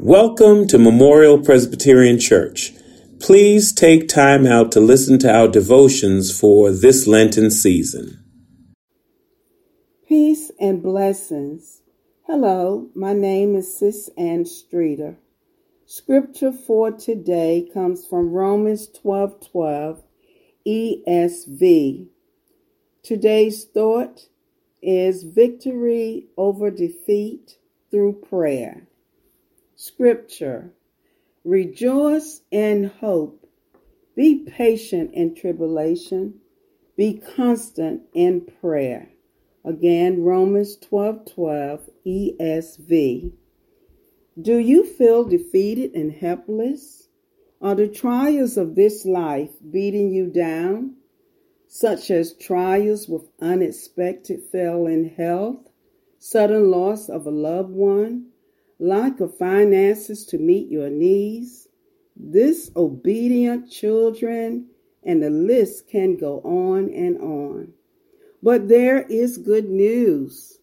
Welcome to Memorial Presbyterian Church. Please take time out to listen to our devotions for this Lenten season. Peace and blessings. Hello, my name is Sis Anne Streeter. Scripture for today comes from Romans 12 12 ESV. Today's thought is victory over defeat through prayer. Scripture Rejoice in hope, be patient in tribulation, be constant in prayer. Again, Romans 12 12 ESV. Do you feel defeated and helpless? Are the trials of this life beating you down? such as trials with unexpected failing health, sudden loss of a loved one, lack of finances to meet your needs, disobedient children, and the list can go on and on. But there is good news.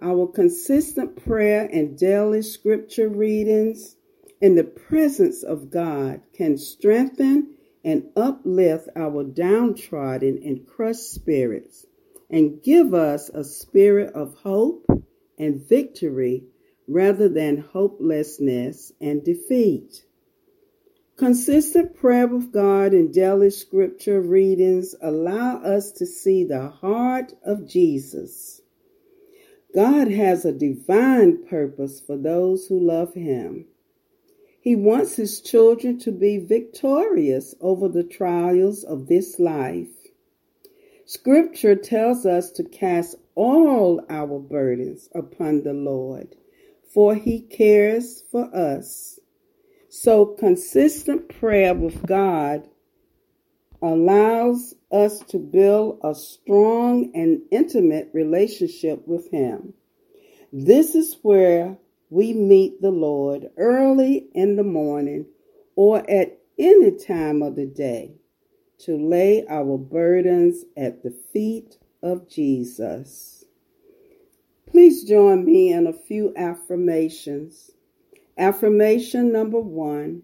Our consistent prayer and daily scripture readings in the presence of God can strengthen and uplift our downtrodden and crushed spirits and give us a spirit of hope and victory rather than hopelessness and defeat. Consistent prayer with God and daily scripture readings allow us to see the heart of Jesus. God has a divine purpose for those who love Him. He wants his children to be victorious over the trials of this life. Scripture tells us to cast all our burdens upon the Lord, for he cares for us. So, consistent prayer with God allows us to build a strong and intimate relationship with him. This is where we meet the Lord early in the morning or at any time of the day to lay our burdens at the feet of Jesus. Please join me in a few affirmations. Affirmation number one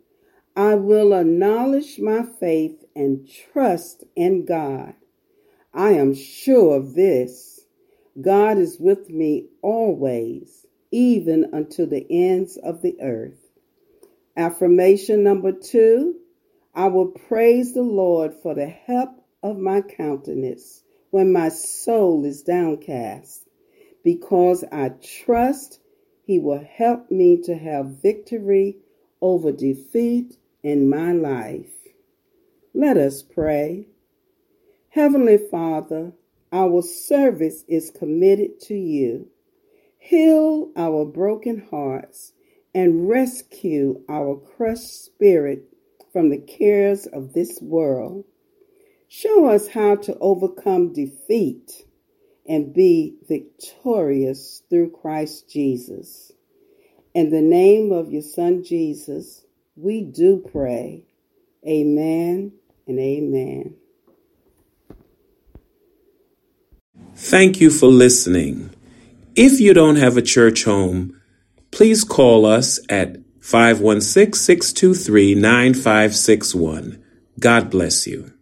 I will acknowledge my faith and trust in God. I am sure of this God is with me always even unto the ends of the earth. Affirmation number two I will praise the Lord for the help of my countenance when my soul is downcast, because I trust He will help me to have victory over defeat in my life. Let us pray. Heavenly Father, our service is committed to you. Heal our broken hearts and rescue our crushed spirit from the cares of this world. Show us how to overcome defeat and be victorious through Christ Jesus. In the name of your Son Jesus, we do pray. Amen and amen. Thank you for listening. If you don't have a church home, please call us at 516 623 9561. God bless you.